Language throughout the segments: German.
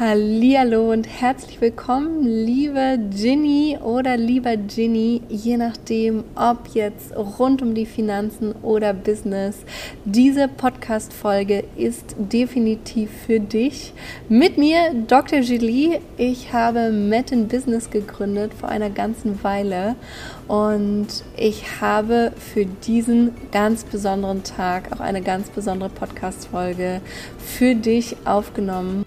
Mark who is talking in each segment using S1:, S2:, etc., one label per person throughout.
S1: Hallihallo und herzlich willkommen, liebe Ginny oder lieber Ginny, je nachdem, ob jetzt rund um die Finanzen oder Business. Diese Podcast-Folge ist definitiv für dich. Mit mir, Dr. Julie. Ich habe Met in Business gegründet vor einer ganzen Weile und ich habe für diesen ganz besonderen Tag auch eine ganz besondere Podcast-Folge für dich aufgenommen.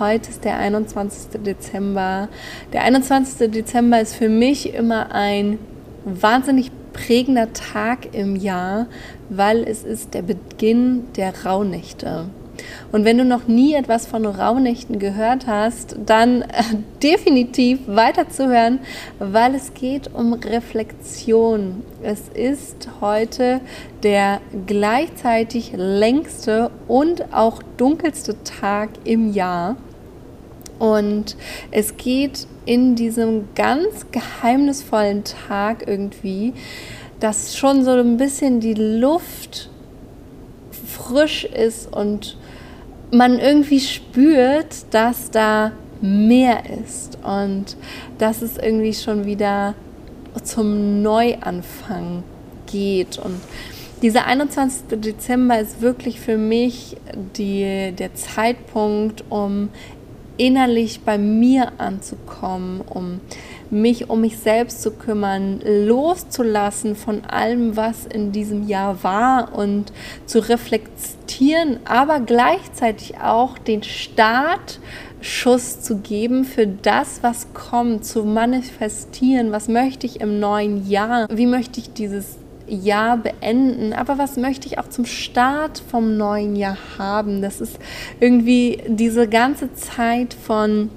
S1: Heute ist der 21. Dezember. Der 21. Dezember ist für mich immer ein wahnsinnig prägender Tag im Jahr, weil es ist der Beginn der Rauhnächte. Und wenn du noch nie etwas von Rauhnächten gehört hast, dann äh, definitiv weiterzuhören, weil es geht um Reflexion. Es ist heute der gleichzeitig längste und auch dunkelste Tag im Jahr. Und es geht in diesem ganz geheimnisvollen Tag irgendwie, dass schon so ein bisschen die Luft frisch ist und man irgendwie spürt, dass da mehr ist und dass es irgendwie schon wieder zum Neuanfang geht. Und dieser 21. Dezember ist wirklich für mich die, der Zeitpunkt, um innerlich bei mir anzukommen, um mich um mich selbst zu kümmern, loszulassen von allem, was in diesem Jahr war und zu reflektieren, aber gleichzeitig auch den Startschuss zu geben für das, was kommt, zu manifestieren, was möchte ich im neuen Jahr, wie möchte ich dieses Jahr beenden, aber was möchte ich auch zum Start vom neuen Jahr haben? Das ist irgendwie diese ganze Zeit von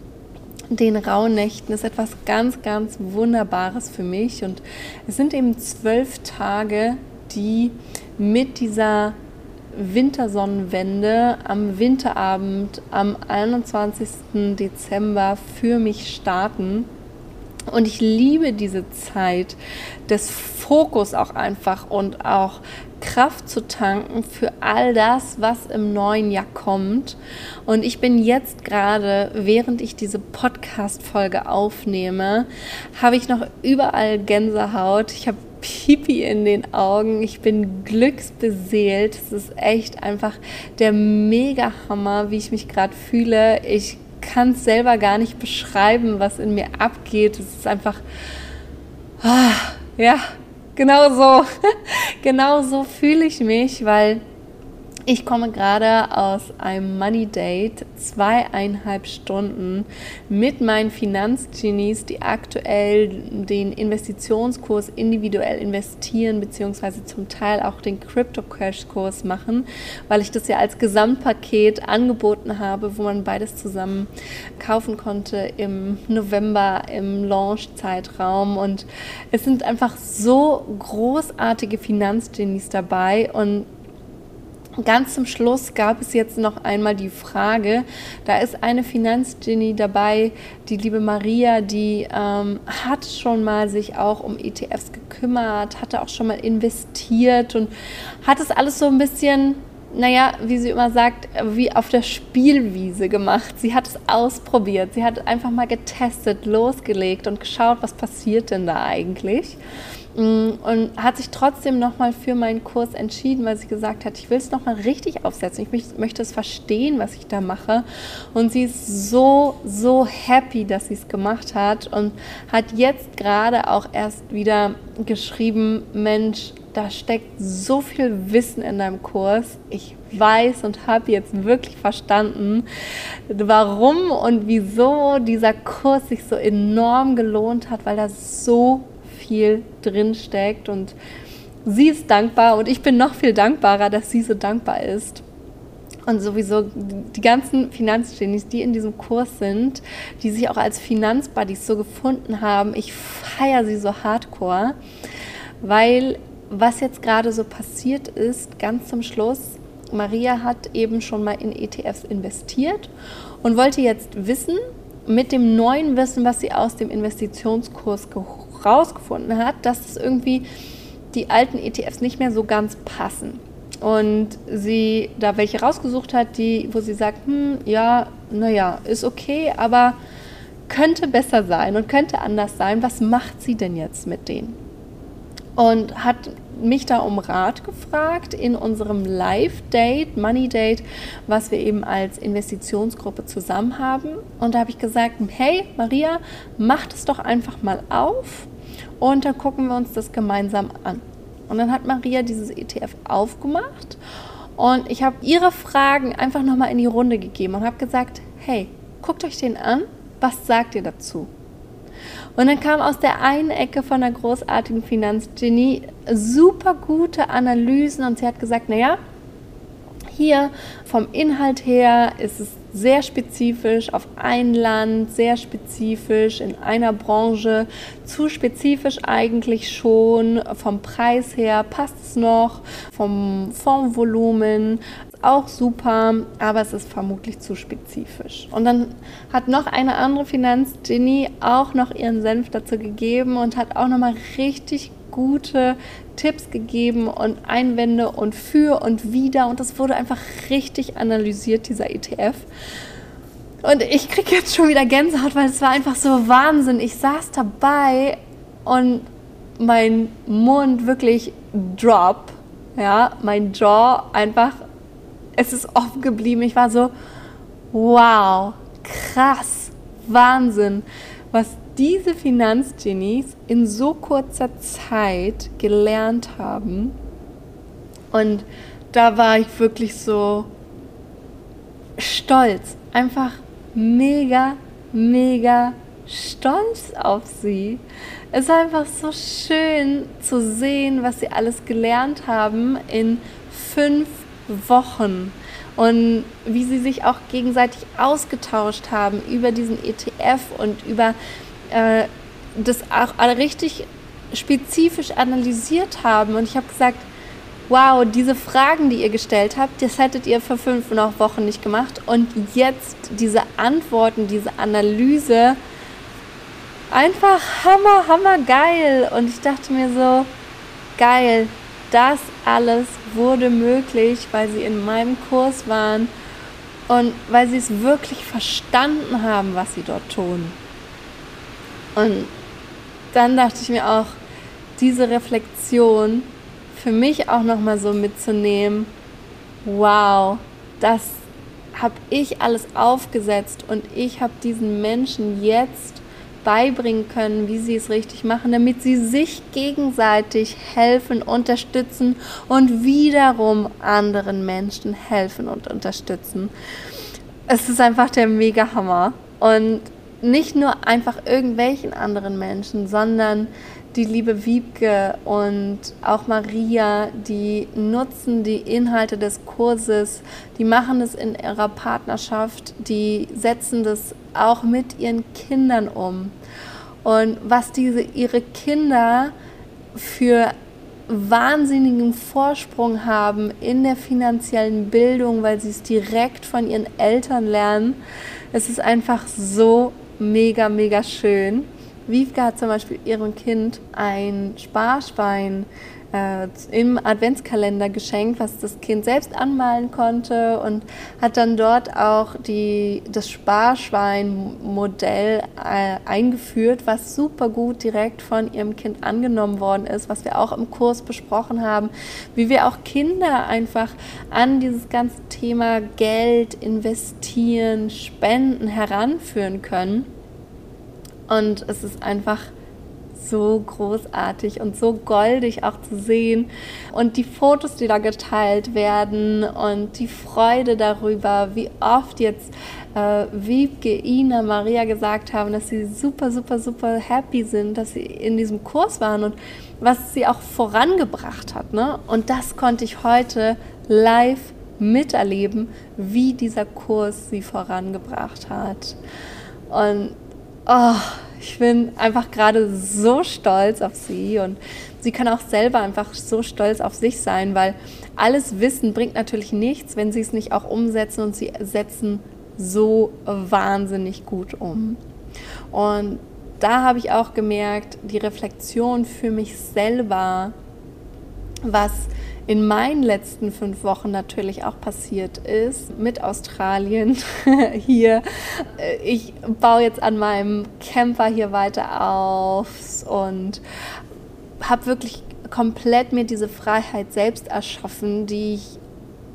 S1: den Rauhnächten ist etwas ganz, ganz Wunderbares für mich. Und es sind eben zwölf Tage, die mit dieser Wintersonnenwende am Winterabend am 21. Dezember für mich starten. Und ich liebe diese Zeit des Fokus auch einfach und auch Kraft zu tanken für all das, was im neuen Jahr kommt. Und ich bin jetzt gerade, während ich diese Podcast-Folge aufnehme, habe ich noch überall Gänsehaut. Ich habe Pipi in den Augen. Ich bin glücksbeseelt. Es ist echt einfach der Mega-Hammer, wie ich mich gerade fühle. Ich kann es selber gar nicht beschreiben, was in mir abgeht. Es ist einfach, ah, ja, genau so. genau so fühle ich mich, weil ich komme gerade aus einem Money Date, zweieinhalb Stunden mit meinen Finanzgenies, die aktuell den Investitionskurs individuell investieren, beziehungsweise zum Teil auch den Crypto Cash Kurs machen, weil ich das ja als Gesamtpaket angeboten habe, wo man beides zusammen kaufen konnte im November im Launch-Zeitraum. Und es sind einfach so großartige Finanzgenies dabei und Ganz zum Schluss gab es jetzt noch einmal die Frage, da ist eine Finanzgenie dabei, die liebe Maria, die ähm, hat schon mal sich auch um ETFs gekümmert, hatte auch schon mal investiert und hat es alles so ein bisschen, naja, wie sie immer sagt, wie auf der Spielwiese gemacht. Sie hat es ausprobiert, sie hat einfach mal getestet, losgelegt und geschaut, was passiert denn da eigentlich. Mm, und hat sich trotzdem nochmal für meinen Kurs entschieden, weil sie gesagt hat, ich will es nochmal richtig aufsetzen. Ich möchte es verstehen, was ich da mache. Und sie ist so, so happy, dass sie es gemacht hat und hat jetzt gerade auch erst wieder geschrieben, Mensch, da steckt so viel Wissen in deinem Kurs. Ich weiß und habe jetzt wirklich verstanden, warum und wieso dieser Kurs sich so enorm gelohnt hat, weil da so viel drin steckt und sie ist dankbar und ich bin noch viel dankbarer, dass sie so dankbar ist. Und sowieso die ganzen Finanzgenies, die in diesem Kurs sind, die sich auch als Finanzbuddies so gefunden haben, ich feiere sie so hardcore, weil was jetzt gerade so passiert ist, ganz zum Schluss, Maria hat eben schon mal in ETFs investiert und wollte jetzt wissen, mit dem neuen Wissen, was sie aus dem Investitionskurs geholt rausgefunden hat, dass es irgendwie die alten ETFs nicht mehr so ganz passen. und sie da welche rausgesucht hat, die, wo sie sagt, hm, ja, naja, ist okay, aber könnte besser sein und könnte anders sein. Was macht sie denn jetzt mit denen? Und hat mich da um Rat gefragt in unserem Live-Date, Money-Date, was wir eben als Investitionsgruppe zusammen haben. Und da habe ich gesagt, hey Maria, mach das doch einfach mal auf und dann gucken wir uns das gemeinsam an. Und dann hat Maria dieses ETF aufgemacht und ich habe ihre Fragen einfach nochmal in die Runde gegeben und habe gesagt, hey, guckt euch den an, was sagt ihr dazu? Und dann kam aus der einen Ecke von der großartigen Finanzgenie super gute Analysen und sie hat gesagt, naja, hier vom Inhalt her ist es sehr spezifisch auf ein Land, sehr spezifisch in einer Branche, zu spezifisch eigentlich schon. Vom Preis her passt es noch, vom Fondsvolumen auch super, aber es ist vermutlich zu spezifisch. Und dann hat noch eine andere Finanzgenie auch noch ihren Senf dazu gegeben und hat auch nochmal richtig gute Tipps gegeben und Einwände und für und wieder und das wurde einfach richtig analysiert, dieser ETF. Und ich kriege jetzt schon wieder Gänsehaut, weil es war einfach so Wahnsinn. Ich saß dabei und mein Mund wirklich drop, ja, mein Jaw einfach, es ist offen geblieben. Ich war so, wow, krass, Wahnsinn, was diese Finanzgenies in so kurzer Zeit gelernt haben. Und da war ich wirklich so stolz, einfach mega, mega stolz auf sie. Es war einfach so schön zu sehen, was sie alles gelernt haben in fünf Wochen und wie sie sich auch gegenseitig ausgetauscht haben über diesen ETF und über äh, das auch richtig spezifisch analysiert haben. Und ich habe gesagt, wow, diese Fragen, die ihr gestellt habt, das hättet ihr vor fünf noch Wochen nicht gemacht. Und jetzt diese Antworten, diese Analyse, einfach hammer, hammer geil. Und ich dachte mir so, geil, das alles wurde möglich, weil sie in meinem Kurs waren und weil sie es wirklich verstanden haben, was sie dort tun. Und dann dachte ich mir auch, diese Reflexion für mich auch nochmal so mitzunehmen, wow, das habe ich alles aufgesetzt und ich habe diesen Menschen jetzt beibringen können, wie sie es richtig machen, damit sie sich gegenseitig helfen, unterstützen und wiederum anderen Menschen helfen und unterstützen. Es ist einfach der Mega-Hammer. Und nicht nur einfach irgendwelchen anderen Menschen, sondern die liebe Wiebke und auch Maria, die nutzen die Inhalte des Kurses, die machen es in ihrer Partnerschaft, die setzen das auch mit ihren Kindern um. Und was diese ihre Kinder für wahnsinnigen Vorsprung haben in der finanziellen Bildung, weil sie es direkt von ihren Eltern lernen. Es ist einfach so mega, mega schön. Wiebke hat zum Beispiel ihrem Kind ein Sparschwein äh, im Adventskalender geschenkt, was das Kind selbst anmalen konnte und hat dann dort auch die, das Sparschwein-Modell äh, eingeführt, was super gut direkt von ihrem Kind angenommen worden ist, was wir auch im Kurs besprochen haben, wie wir auch Kinder einfach an dieses ganze Thema Geld, investieren, spenden heranführen können. Und es ist einfach so großartig und so goldig auch zu sehen. Und die Fotos, die da geteilt werden und die Freude darüber, wie oft jetzt äh, Wiebke, Ina, Maria gesagt haben, dass sie super, super, super happy sind, dass sie in diesem Kurs waren und was sie auch vorangebracht hat. Ne? Und das konnte ich heute live miterleben, wie dieser Kurs sie vorangebracht hat. Und oh, ich bin einfach gerade so stolz auf sie und sie kann auch selber einfach so stolz auf sich sein, weil alles Wissen bringt natürlich nichts, wenn sie es nicht auch umsetzen und sie setzen so wahnsinnig gut um. Und da habe ich auch gemerkt, die Reflexion für mich selber Was in meinen letzten fünf Wochen natürlich auch passiert ist mit Australien hier. Ich baue jetzt an meinem Camper hier weiter auf und habe wirklich komplett mir diese Freiheit selbst erschaffen, die ich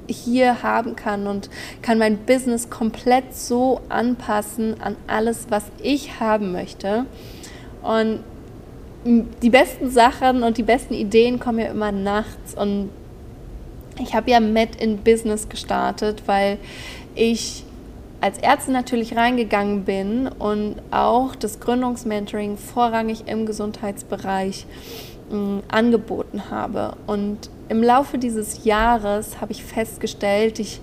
S1: hier haben kann und kann mein Business komplett so anpassen an alles, was ich haben möchte. Und die besten Sachen und die besten Ideen kommen ja immer nachts. Und ich habe ja Met in Business gestartet, weil ich als Ärztin natürlich reingegangen bin und auch das Gründungsmentoring vorrangig im Gesundheitsbereich angeboten habe. Und im Laufe dieses Jahres habe ich festgestellt, ich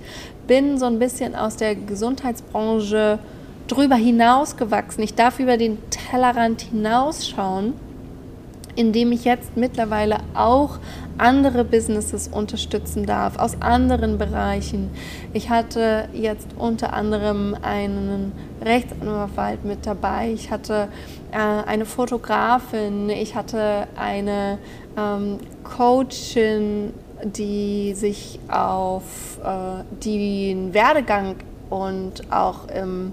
S1: bin so ein bisschen aus der Gesundheitsbranche drüber hinausgewachsen. Ich darf über den Tellerrand hinausschauen, indem ich jetzt mittlerweile auch andere Businesses unterstützen darf, aus anderen Bereichen. Ich hatte jetzt unter anderem einen Rechtsanwalt mit dabei, ich hatte äh, eine Fotografin, ich hatte eine ähm, Coachin, die sich auf äh, den Werdegang und auch im,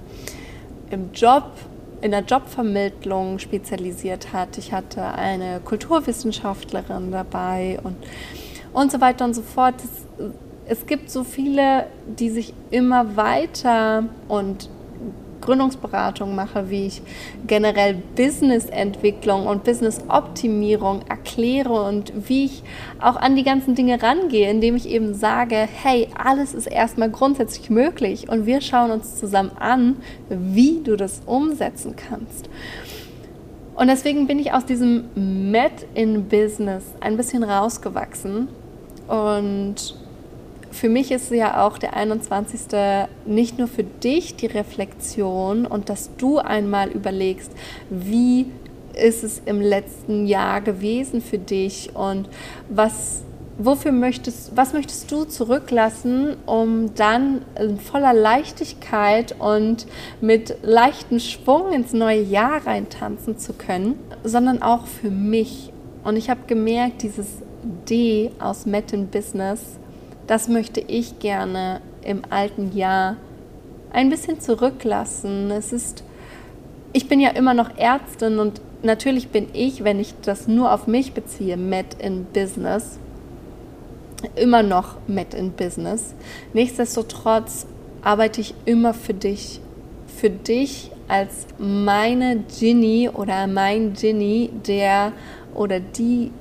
S1: im Job in der Jobvermittlung spezialisiert hat. Ich hatte eine Kulturwissenschaftlerin dabei und, und so weiter und so fort. Es, es gibt so viele, die sich immer weiter und Gründungsberatung mache, wie ich generell Businessentwicklung und Businessoptimierung erkläre und wie ich auch an die ganzen Dinge rangehe, indem ich eben sage, hey, alles ist erstmal grundsätzlich möglich und wir schauen uns zusammen an, wie du das umsetzen kannst. Und deswegen bin ich aus diesem Met in Business ein bisschen rausgewachsen und für mich ist ja auch der 21. nicht nur für dich die Reflexion und dass du einmal überlegst, wie ist es im letzten Jahr gewesen für dich und was wofür möchtest, was möchtest du zurücklassen, um dann in voller Leichtigkeit und mit leichtem Schwung ins neue Jahr reintanzen zu können, sondern auch für mich. Und ich habe gemerkt, dieses D aus Met Business das möchte ich gerne im alten Jahr ein bisschen zurücklassen. Es ist, ich bin ja immer noch Ärztin und natürlich bin ich, wenn ich das nur auf mich beziehe, Met in Business, immer noch Met in Business. Nichtsdestotrotz arbeite ich immer für dich, für dich als meine Ginny oder mein Ginny, der oder die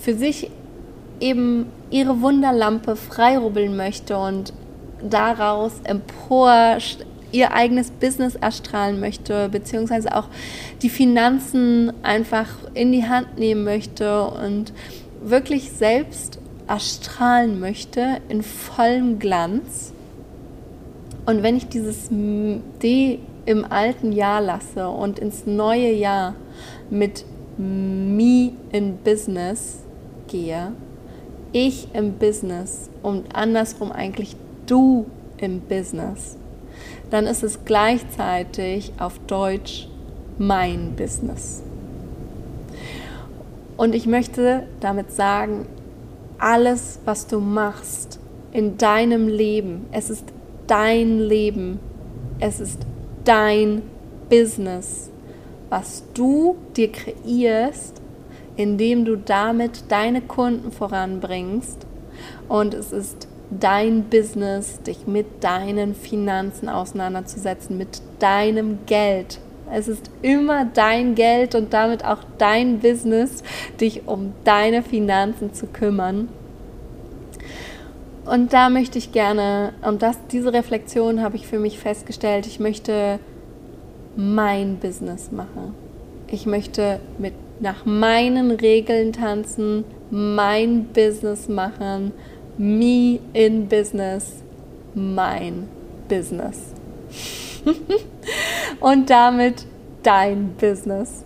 S1: für sich eben ihre Wunderlampe freirubbeln möchte und daraus empor ihr eigenes Business erstrahlen möchte, beziehungsweise auch die Finanzen einfach in die Hand nehmen möchte und wirklich selbst erstrahlen möchte in vollem Glanz. Und wenn ich dieses D im alten Jahr lasse und ins neue Jahr mit Me in Business gehe, ich im Business und andersrum eigentlich du im Business, dann ist es gleichzeitig auf Deutsch mein Business. Und ich möchte damit sagen, alles, was du machst in deinem Leben, es ist dein Leben, es ist dein Business, was du dir kreierst indem du damit deine Kunden voranbringst. Und es ist dein Business, dich mit deinen Finanzen auseinanderzusetzen, mit deinem Geld. Es ist immer dein Geld und damit auch dein Business, dich um deine Finanzen zu kümmern. Und da möchte ich gerne, und das, diese Reflexion habe ich für mich festgestellt, ich möchte mein Business machen. Ich möchte mit nach meinen Regeln tanzen, mein Business machen, me in Business, mein Business. Und damit dein Business.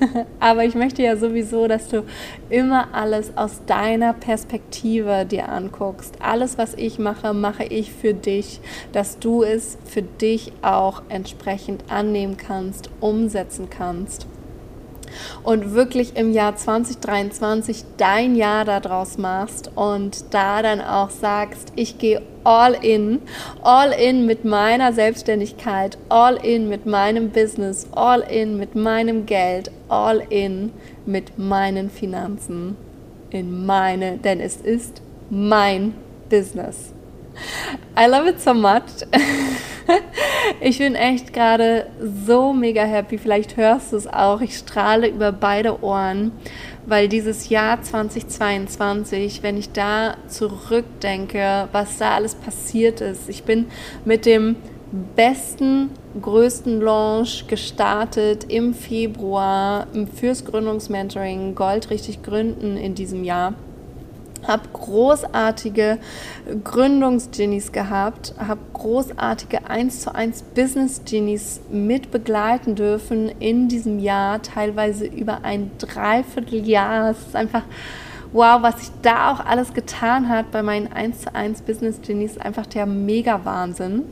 S1: Aber ich möchte ja sowieso, dass du immer alles aus deiner Perspektive dir anguckst. Alles, was ich mache, mache ich für dich, dass du es für dich auch entsprechend annehmen kannst, umsetzen kannst. Und wirklich im Jahr 2023 dein Jahr daraus machst und da dann auch sagst, ich gehe all in, all in mit meiner Selbstständigkeit, all in mit meinem Business, all in mit meinem Geld, all in mit meinen Finanzen, in meine, denn es ist mein Business. I love it so much. ich bin echt gerade so mega happy. Vielleicht hörst du es auch. Ich strahle über beide Ohren, weil dieses Jahr 2022, wenn ich da zurückdenke, was da alles passiert ist, ich bin mit dem besten, größten Launch gestartet im Februar fürs Gründungsmentoring Gold richtig gründen in diesem Jahr habe großartige Gründungsgenies gehabt, habe großartige 1 zu 1 Business Genies mit begleiten dürfen in diesem Jahr, teilweise über ein Dreivierteljahr. Es ist einfach wow, was sich da auch alles getan hat bei meinen 1 zu 1 Business Genies, einfach der mega Wahnsinn.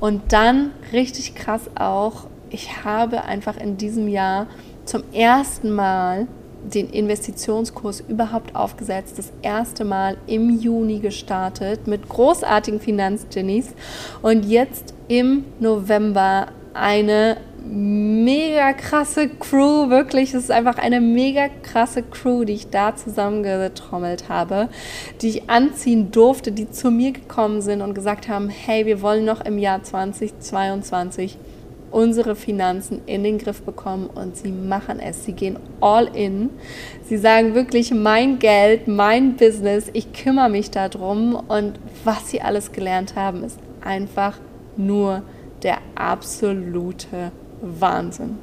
S1: Und dann richtig krass auch, ich habe einfach in diesem Jahr zum ersten Mal den Investitionskurs überhaupt aufgesetzt. Das erste Mal im Juni gestartet mit großartigen Finanzgenies und jetzt im November eine mega krasse Crew, wirklich, es ist einfach eine mega krasse Crew, die ich da zusammengetrommelt habe, die ich anziehen durfte, die zu mir gekommen sind und gesagt haben, hey, wir wollen noch im Jahr 2022 unsere Finanzen in den Griff bekommen und sie machen es. Sie gehen all in. Sie sagen wirklich, mein Geld, mein Business, ich kümmere mich darum und was sie alles gelernt haben, ist einfach nur der absolute Wahnsinn.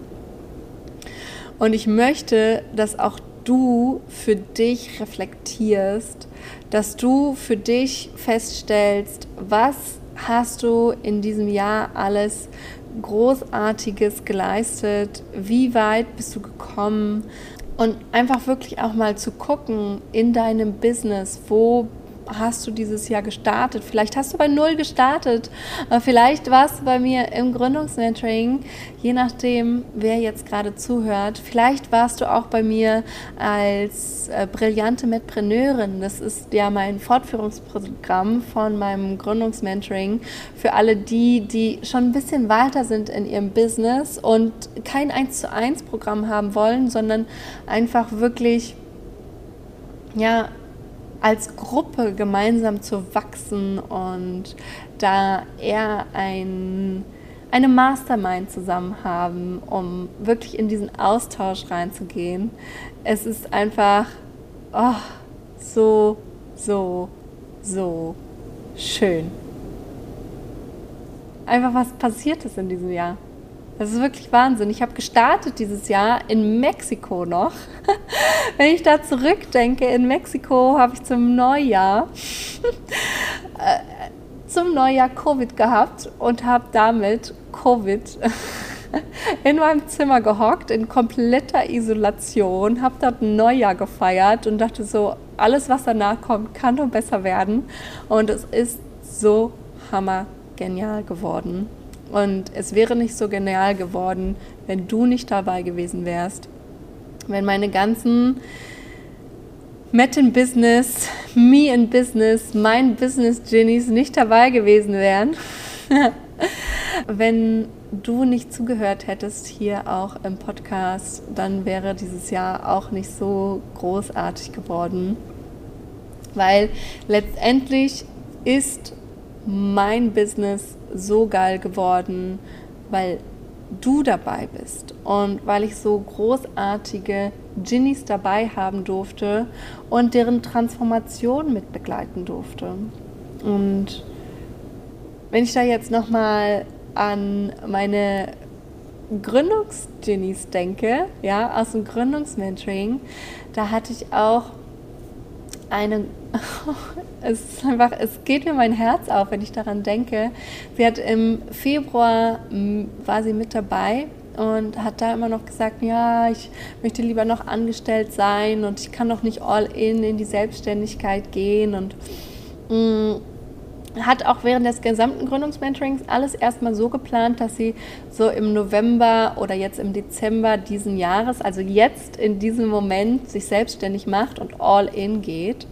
S1: Und ich möchte, dass auch du für dich reflektierst, dass du für dich feststellst, was hast du in diesem Jahr alles Großartiges geleistet? Wie weit bist du gekommen? Und einfach wirklich auch mal zu gucken in deinem Business, wo hast du dieses Jahr gestartet? Vielleicht hast du bei Null gestartet. Vielleicht warst du bei mir im Gründungsmentoring, je nachdem, wer jetzt gerade zuhört. Vielleicht warst du auch bei mir als äh, brillante Metpreneurin. Das ist ja mein Fortführungsprogramm von meinem Gründungsmentoring für alle die, die schon ein bisschen weiter sind in ihrem Business und kein 1 zu 1 Programm haben wollen, sondern einfach wirklich ja, als Gruppe gemeinsam zu wachsen und da eher ein, eine Mastermind zusammen haben, um wirklich in diesen Austausch reinzugehen. Es ist einfach oh, so, so, so schön. Einfach was passiert ist in diesem Jahr. Das ist wirklich Wahnsinn. Ich habe gestartet dieses Jahr in Mexiko noch. Wenn ich da zurückdenke, in Mexiko habe ich zum Neujahr zum Neujahr Covid gehabt und habe damit Covid in meinem Zimmer gehockt, in kompletter Isolation, habe dort Neujahr gefeiert und dachte so, alles, was danach kommt, kann doch besser werden. Und es ist so hammergenial geworden. Und es wäre nicht so genial geworden, wenn du nicht dabei gewesen wärst. Wenn meine ganzen Met in Business, Me in Business, mein Business Genies nicht dabei gewesen wären. wenn du nicht zugehört hättest hier auch im Podcast, dann wäre dieses Jahr auch nicht so großartig geworden. Weil letztendlich ist mein Business so geil geworden, weil du dabei bist und weil ich so großartige Ginnies dabei haben durfte und deren Transformation mit begleiten durfte. Und wenn ich da jetzt nochmal an meine Gründungsginnies denke, ja, aus dem Gründungsmentoring, da hatte ich auch eine, es ist einfach, es geht mir mein Herz auf, wenn ich daran denke. Sie hat im Februar, war sie mit dabei und hat da immer noch gesagt, ja, ich möchte lieber noch angestellt sein und ich kann doch nicht all in in die Selbstständigkeit gehen und mh, hat auch während des gesamten Gründungsmentorings alles erstmal so geplant, dass sie so im November oder jetzt im Dezember diesen Jahres, also jetzt in diesem Moment, sich selbstständig macht und all in geht.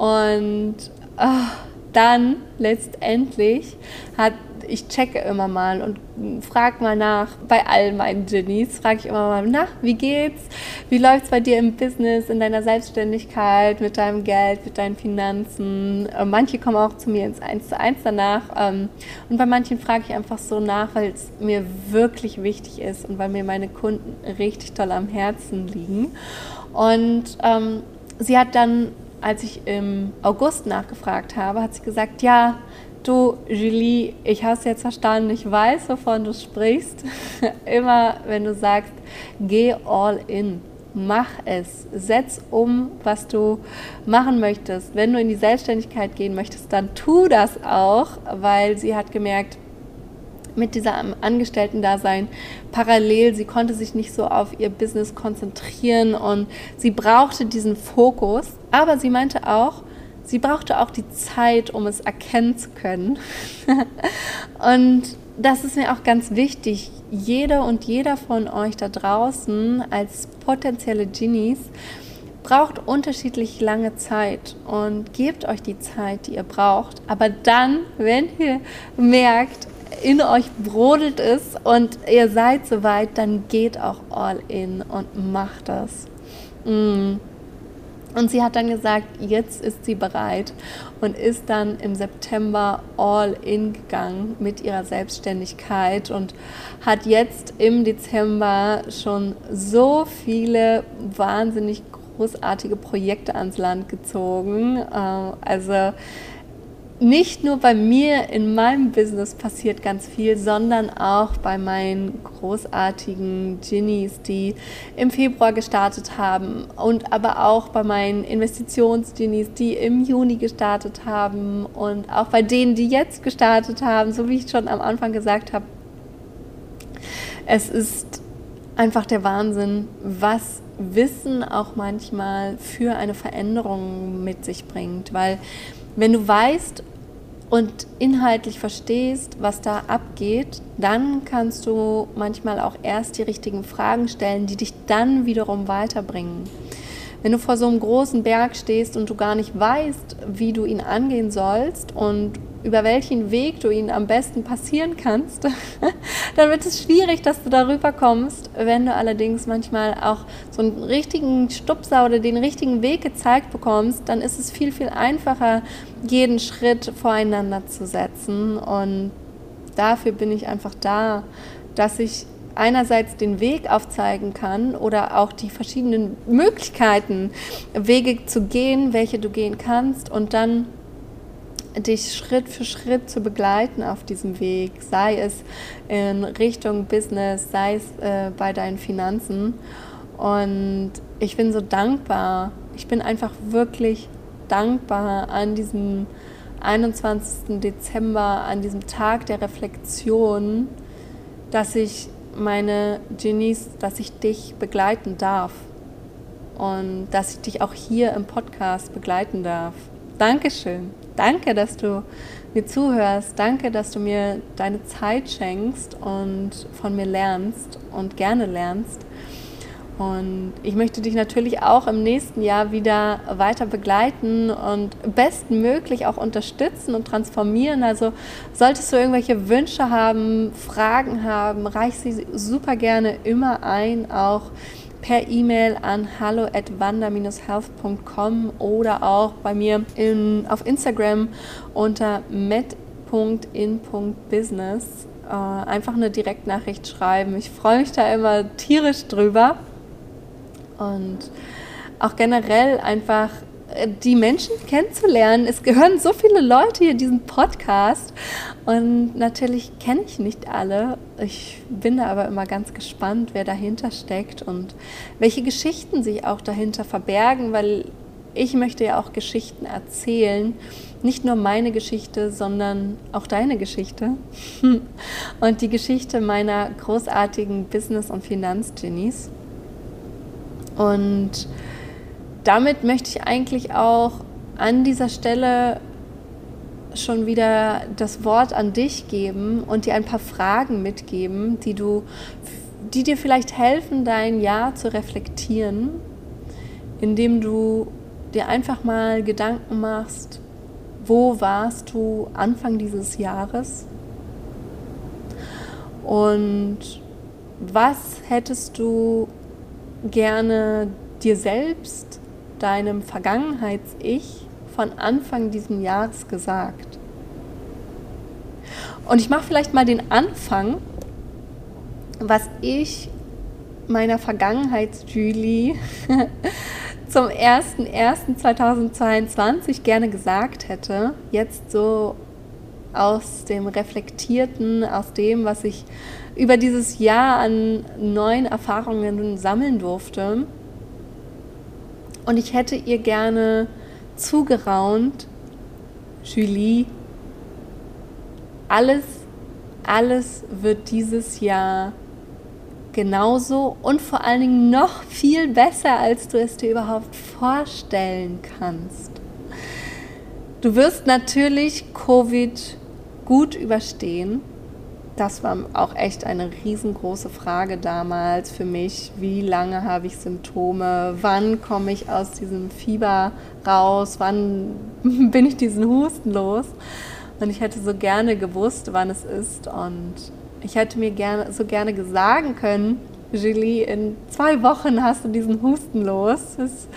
S1: Und oh, dann letztendlich hat ich checke immer mal und frage mal nach. Bei all meinen Genies frage ich immer mal, na, wie geht's? Wie läuft's bei dir im Business, in deiner Selbstständigkeit, mit deinem Geld, mit deinen Finanzen? Äh, manche kommen auch zu mir ins Eins zu Eins danach. Ähm, und bei manchen frage ich einfach so nach, weil es mir wirklich wichtig ist und weil mir meine Kunden richtig toll am Herzen liegen. Und ähm, sie hat dann als ich im August nachgefragt habe, hat sie gesagt, ja, Du, Julie, ich habe es jetzt verstanden, ich weiß, wovon du sprichst. Immer wenn du sagst, geh all in, mach es, setz um, was du machen möchtest. Wenn du in die Selbstständigkeit gehen möchtest, dann tu das auch, weil sie hat gemerkt, mit dieser Angestellten-Dasein parallel, sie konnte sich nicht so auf ihr Business konzentrieren und sie brauchte diesen Fokus, aber sie meinte auch, sie brauchte auch die Zeit, um es erkennen zu können. und das ist mir auch ganz wichtig. Jeder und jeder von euch da draußen als potenzielle Genies braucht unterschiedlich lange Zeit und gebt euch die Zeit, die ihr braucht. Aber dann, wenn ihr merkt, in euch brodelt es und ihr seid soweit, dann geht auch all in und macht das. Mm. Und sie hat dann gesagt, jetzt ist sie bereit und ist dann im September all in gegangen mit ihrer Selbstständigkeit und hat jetzt im Dezember schon so viele wahnsinnig großartige Projekte ans Land gezogen. Äh, also nicht nur bei mir in meinem Business passiert ganz viel, sondern auch bei meinen großartigen Ginnies, die im Februar gestartet haben und aber auch bei meinen Investitions-Ginnies, die im Juni gestartet haben und auch bei denen, die jetzt gestartet haben, so wie ich schon am Anfang gesagt habe. Es ist einfach der Wahnsinn, was Wissen auch manchmal für eine Veränderung mit sich bringt, weil wenn du weißt, und inhaltlich verstehst, was da abgeht, dann kannst du manchmal auch erst die richtigen Fragen stellen, die dich dann wiederum weiterbringen. Wenn du vor so einem großen Berg stehst und du gar nicht weißt, wie du ihn angehen sollst und über welchen Weg du ihn am besten passieren kannst, dann wird es schwierig, dass du darüber kommst. Wenn du allerdings manchmal auch so einen richtigen Stupser oder den richtigen Weg gezeigt bekommst, dann ist es viel, viel einfacher, jeden Schritt voreinander zu setzen. Und dafür bin ich einfach da, dass ich einerseits den Weg aufzeigen kann oder auch die verschiedenen Möglichkeiten, Wege zu gehen, welche du gehen kannst und dann dich Schritt für Schritt zu begleiten auf diesem Weg, sei es in Richtung Business, sei es äh, bei deinen Finanzen. Und ich bin so dankbar. Ich bin einfach wirklich dankbar an diesem 21. Dezember, an diesem Tag der Reflexion, dass ich meine Genies, dass ich dich begleiten darf und dass ich dich auch hier im Podcast begleiten darf. Dankeschön. Danke, dass du mir zuhörst. Danke, dass du mir deine Zeit schenkst und von mir lernst und gerne lernst. Und ich möchte dich natürlich auch im nächsten Jahr wieder weiter begleiten und bestmöglich auch unterstützen und transformieren. Also solltest du irgendwelche Wünsche haben, Fragen haben, reich sie super gerne immer ein, auch per E-Mail an hallo at healthcom oder auch bei mir in, auf Instagram unter met.in.business. Äh, einfach eine Direktnachricht schreiben. Ich freue mich da immer tierisch drüber. Und auch generell einfach die Menschen kennenzulernen. Es gehören so viele Leute hier diesen Podcast und natürlich kenne ich nicht alle. Ich bin da aber immer ganz gespannt, wer dahinter steckt und welche Geschichten sich auch dahinter verbergen, weil ich möchte ja auch Geschichten erzählen. Nicht nur meine Geschichte, sondern auch deine Geschichte und die Geschichte meiner großartigen Business- und Finanzgenies. Und damit möchte ich eigentlich auch an dieser Stelle schon wieder das Wort an dich geben und dir ein paar Fragen mitgeben, die du, die dir vielleicht helfen, dein Jahr zu reflektieren, indem du dir einfach mal Gedanken machst, wo warst du Anfang dieses Jahres? Und was hättest du gerne dir selbst, deinem Vergangenheits-Ich von Anfang dieses Jahres gesagt? Und ich mache vielleicht mal den Anfang, was ich meiner Vergangenheits-Julie zum 01.01.2022 gerne gesagt hätte, jetzt so aus dem Reflektierten, aus dem, was ich über dieses Jahr an neuen Erfahrungen sammeln durfte. Und ich hätte ihr gerne zugeraunt, Julie, alles, alles wird dieses Jahr genauso und vor allen Dingen noch viel besser, als du es dir überhaupt vorstellen kannst. Du wirst natürlich Covid gut überstehen. Das war auch echt eine riesengroße Frage damals für mich. Wie lange habe ich Symptome? Wann komme ich aus diesem Fieber raus? Wann bin ich diesen Husten los? Und ich hätte so gerne gewusst, wann es ist. Und ich hätte mir gerne, so gerne sagen können, Julie, in zwei Wochen hast du diesen Husten los. Das,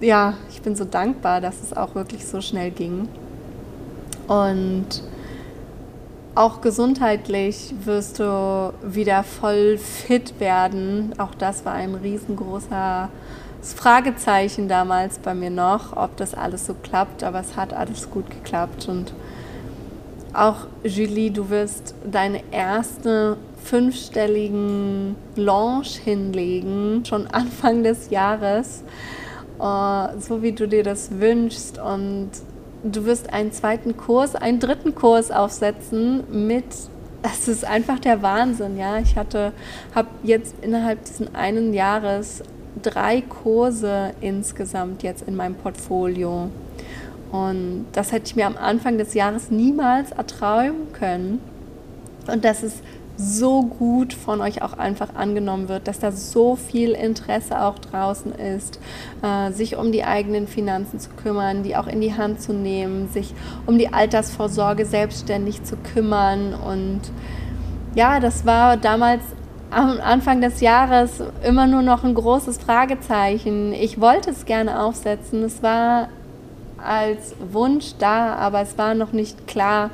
S1: ja, ich bin so dankbar, dass es auch wirklich so schnell ging. Und auch gesundheitlich wirst du wieder voll fit werden. Auch das war ein riesengroßer Fragezeichen damals bei mir noch, ob das alles so klappt, aber es hat alles gut geklappt. Und auch Julie, du wirst deine erste fünfstelligen Launch hinlegen, schon Anfang des Jahres, uh, so wie du dir das wünschst. Und du wirst einen zweiten Kurs, einen dritten Kurs aufsetzen mit, das ist einfach der Wahnsinn, ja. Ich hatte, habe jetzt innerhalb dieses einen Jahres drei Kurse insgesamt jetzt in meinem Portfolio. Und das hätte ich mir am Anfang des Jahres niemals erträumen können. Und das ist so gut von euch auch einfach angenommen wird, dass da so viel Interesse auch draußen ist, äh, sich um die eigenen Finanzen zu kümmern, die auch in die Hand zu nehmen, sich um die Altersvorsorge selbstständig zu kümmern. Und ja, das war damals am Anfang des Jahres immer nur noch ein großes Fragezeichen. Ich wollte es gerne aufsetzen. Es war als Wunsch da, aber es war noch nicht klar,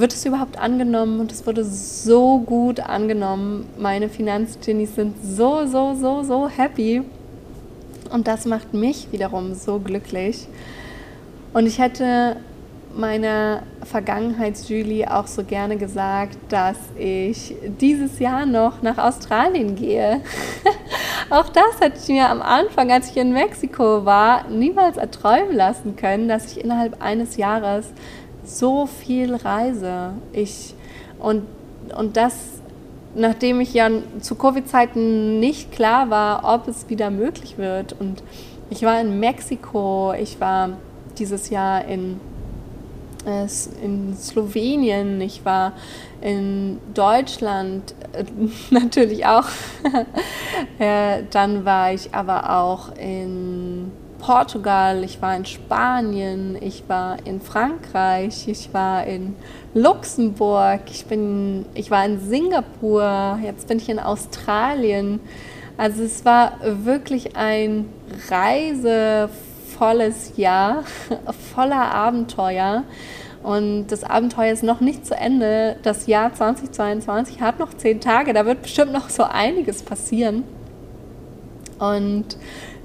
S1: wird es überhaupt angenommen und es wurde so gut angenommen. Meine Finanzgenies sind so, so, so, so happy und das macht mich wiederum so glücklich. Und ich hätte meiner Vergangenheitsjulie auch so gerne gesagt, dass ich dieses Jahr noch nach Australien gehe. auch das hätte ich mir am Anfang, als ich in Mexiko war, niemals erträumen lassen können, dass ich innerhalb eines Jahres so viel reise. Ich, und, und das, nachdem ich ja zu Covid-Zeiten nicht klar war, ob es wieder möglich wird. Und ich war in Mexiko, ich war dieses Jahr in, äh, in Slowenien, ich war in Deutschland äh, natürlich auch. äh, dann war ich aber auch in Portugal, ich war in Spanien, ich war in Frankreich, ich war in Luxemburg, ich, bin, ich war in Singapur, jetzt bin ich in Australien. Also es war wirklich ein reisevolles Jahr, voller Abenteuer. Und das Abenteuer ist noch nicht zu Ende. Das Jahr 2022 hat noch zehn Tage, da wird bestimmt noch so einiges passieren. Und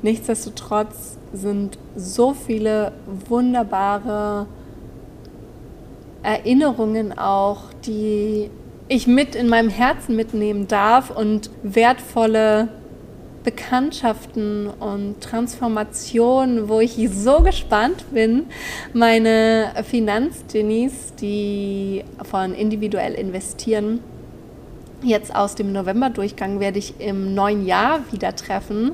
S1: nichtsdestotrotz sind so viele wunderbare Erinnerungen auch, die ich mit in meinem Herzen mitnehmen darf und wertvolle Bekanntschaften und Transformationen, wo ich so gespannt bin, meine Finanzgenies, die von individuell investieren, jetzt aus dem November-Durchgang werde ich im neuen Jahr wieder treffen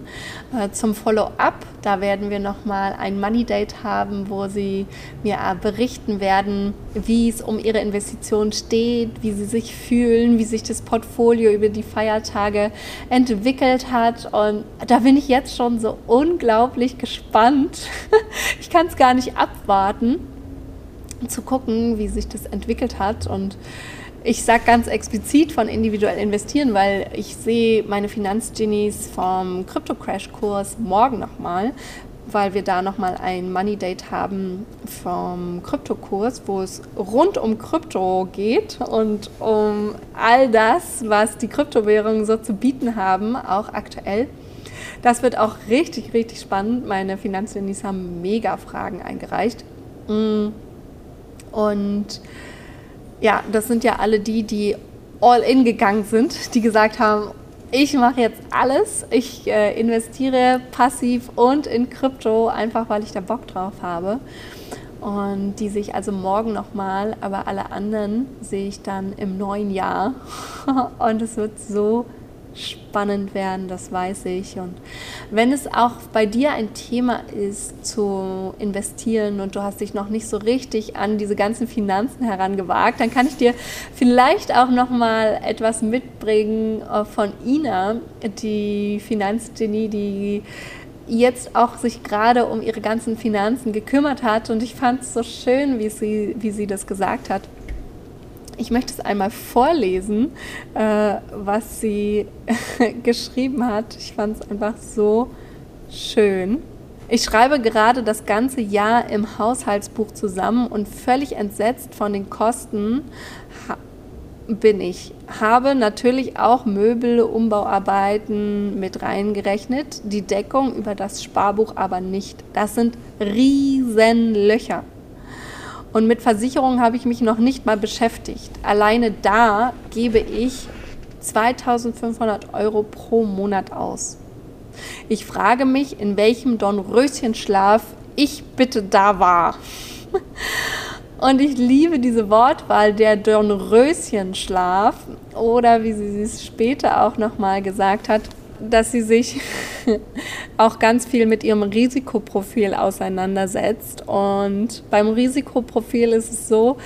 S1: äh, zum Follow-up. Da werden wir nochmal ein Money Date haben, wo sie mir äh, berichten werden, wie es um ihre Investition steht, wie sie sich fühlen, wie sich das Portfolio über die Feiertage entwickelt hat. Und da bin ich jetzt schon so unglaublich gespannt. ich kann es gar nicht abwarten, zu gucken, wie sich das entwickelt hat und ich sage ganz explizit von individuell investieren, weil ich sehe meine Finanzgenies vom Crypto-Crash-Kurs morgen nochmal, weil wir da nochmal ein Money Date haben vom Kryptokurs, wo es rund um Krypto geht und um all das, was die Kryptowährungen so zu bieten haben, auch aktuell. Das wird auch richtig, richtig spannend. Meine Finanzgenies haben mega Fragen eingereicht. Mm. Und ja, das sind ja alle die, die all in gegangen sind, die gesagt haben, ich mache jetzt alles, ich äh, investiere passiv und in Krypto, einfach weil ich da Bock drauf habe. Und die sehe ich also morgen nochmal, aber alle anderen sehe ich dann im neuen Jahr. und es wird so spannend werden, das weiß ich. Und wenn es auch bei dir ein Thema ist, zu investieren und du hast dich noch nicht so richtig an diese ganzen Finanzen herangewagt, dann kann ich dir vielleicht auch noch mal etwas mitbringen äh, von Ina, die Finanzgenie, die jetzt auch sich gerade um ihre ganzen Finanzen gekümmert hat. Und ich fand es so schön, wie sie, wie sie das gesagt hat. Ich möchte es einmal vorlesen, äh, was sie geschrieben hat. Ich fand es einfach so schön. Ich schreibe gerade das ganze Jahr im Haushaltsbuch zusammen und völlig entsetzt von den Kosten bin ich. Habe natürlich auch Möbel, Umbauarbeiten mit reingerechnet, die Deckung über das Sparbuch aber nicht. Das sind Riesenlöcher. Und mit Versicherungen habe ich mich noch nicht mal beschäftigt. Alleine da gebe ich 2500 Euro pro Monat aus. Ich frage mich, in welchem Dornröschenschlaf ich bitte da war. Und ich liebe diese Wortwahl, der Dornröschenschlaf oder wie sie es später auch nochmal gesagt hat, dass sie sich auch ganz viel mit ihrem Risikoprofil auseinandersetzt. Und beim Risikoprofil ist es so,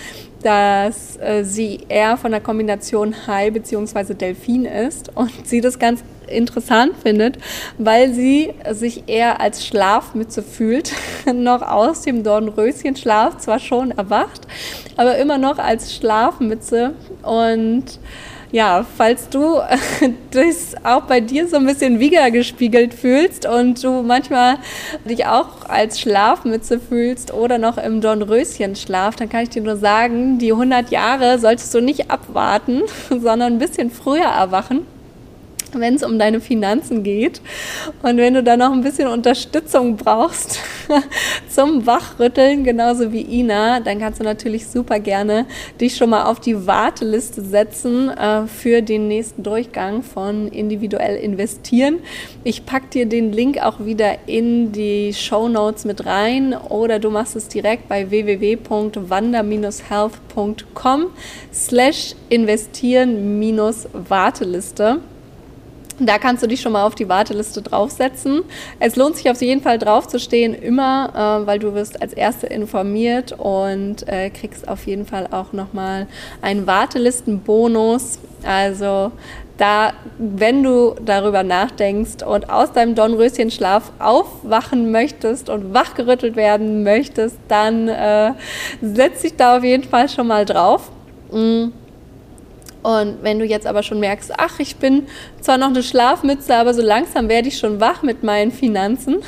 S1: dass äh, sie eher von der Kombination Hai bzw. Delfin ist und sie das ganz interessant findet, weil sie sich eher als Schlafmütze fühlt, noch aus dem Dornröschenschlaf zwar schon erwacht, aber immer noch als Schlafmütze und ja, falls du das auch bei dir so ein bisschen gespiegelt fühlst und du manchmal dich auch als Schlafmütze fühlst oder noch im Dornröschenschlaf, dann kann ich dir nur sagen, die 100 Jahre solltest du nicht abwarten, sondern ein bisschen früher erwachen wenn es um deine Finanzen geht. Und wenn du da noch ein bisschen Unterstützung brauchst zum Wachrütteln, genauso wie Ina, dann kannst du natürlich super gerne dich schon mal auf die Warteliste setzen äh, für den nächsten Durchgang von individuell investieren. Ich packe dir den Link auch wieder in die Show Notes mit rein oder du machst es direkt bei www.wander-health.com slash investieren-warteliste. Da kannst du dich schon mal auf die Warteliste draufsetzen. Es lohnt sich auf jeden Fall draufzustehen, immer, äh, weil du wirst als Erste informiert und äh, kriegst auf jeden Fall auch nochmal einen Wartelistenbonus. Also da, wenn du darüber nachdenkst und aus deinem Dornröschenschlaf aufwachen möchtest und wachgerüttelt werden möchtest, dann äh, setz dich da auf jeden Fall schon mal drauf. Mm. Und wenn du jetzt aber schon merkst, ach, ich bin zwar noch eine Schlafmütze, aber so langsam werde ich schon wach mit meinen Finanzen,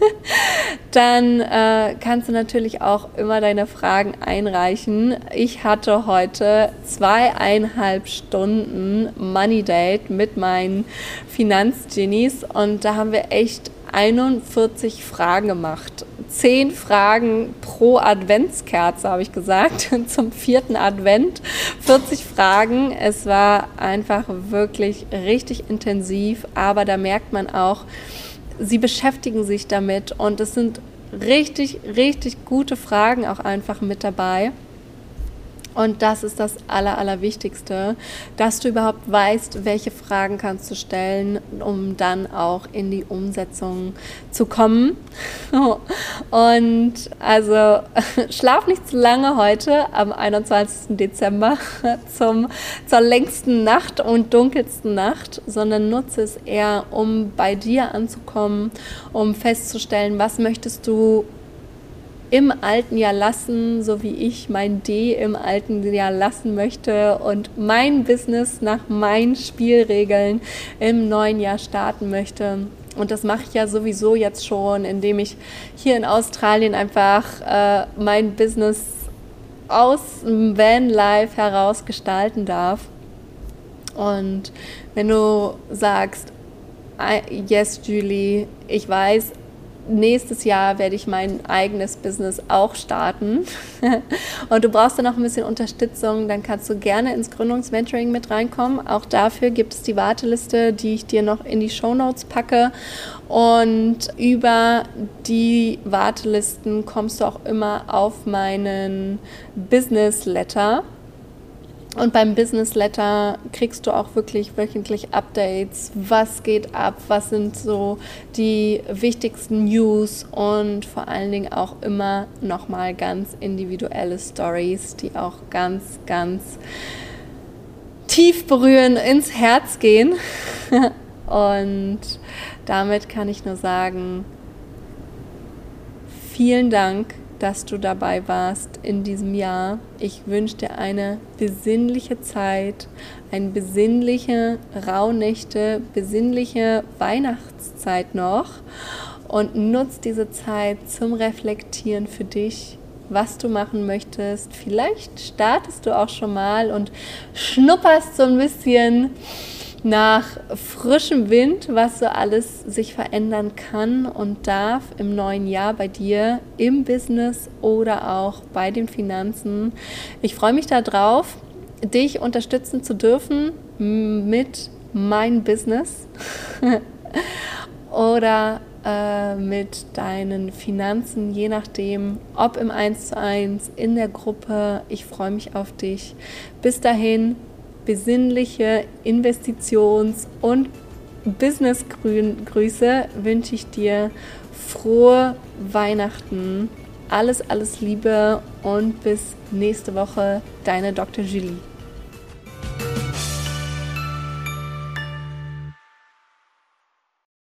S1: dann äh, kannst du natürlich auch immer deine Fragen einreichen. Ich hatte heute zweieinhalb Stunden Money Date mit meinen Finanzgenies und da haben wir echt 41 Fragen gemacht. Zehn Fragen pro Adventskerze, habe ich gesagt, zum vierten Advent. 40 Fragen. Es war einfach wirklich richtig intensiv, aber da merkt man auch, sie beschäftigen sich damit und es sind richtig, richtig gute Fragen auch einfach mit dabei. Und das ist das Aller, Allerwichtigste, dass du überhaupt weißt, welche Fragen kannst du stellen, um dann auch in die Umsetzung zu kommen. Und also schlaf nicht zu lange heute am 21. Dezember zum, zur längsten Nacht und dunkelsten Nacht, sondern nutze es eher, um bei dir anzukommen, um festzustellen, was möchtest du im alten Jahr lassen, so wie ich mein D im alten Jahr lassen möchte und mein Business nach meinen Spielregeln im neuen Jahr starten möchte. Und das mache ich ja sowieso jetzt schon, indem ich hier in Australien einfach äh, mein Business aus dem Vanlife heraus gestalten darf. Und wenn du sagst, yes, Julie, ich weiß, nächstes Jahr werde ich mein eigenes Business auch starten. und du brauchst dann noch ein bisschen Unterstützung, dann kannst du gerne ins Gründungsventuring mit reinkommen. Auch dafür gibt es die Warteliste, die ich dir noch in die Show Notes packe. Und über die Wartelisten kommst du auch immer auf meinen Business Letter. Und beim Business Letter kriegst du auch wirklich wöchentlich Updates. Was geht ab? Was sind so die wichtigsten News? Und vor allen Dingen auch immer nochmal ganz individuelle Stories, die auch ganz, ganz tief berühren, ins Herz gehen. Und damit kann ich nur sagen, vielen Dank dass du dabei warst in diesem Jahr. Ich wünsche dir eine besinnliche Zeit, eine besinnliche Rauhnächte, besinnliche Weihnachtszeit noch und nutz diese Zeit zum Reflektieren für dich, was du machen möchtest. Vielleicht startest du auch schon mal und schnupperst so ein bisschen nach frischem Wind, was so alles sich verändern kann und darf im neuen Jahr bei dir im Business oder auch bei den Finanzen. Ich freue mich darauf, dich unterstützen zu dürfen mit mein Business oder äh, mit deinen Finanzen, je nachdem, ob im 1 zu 1, in der Gruppe. Ich freue mich auf dich. Bis dahin, besinnliche Investitions- und Business-Grüße wünsche ich dir frohe Weihnachten. Alles, alles Liebe und bis nächste Woche, deine Dr. Julie.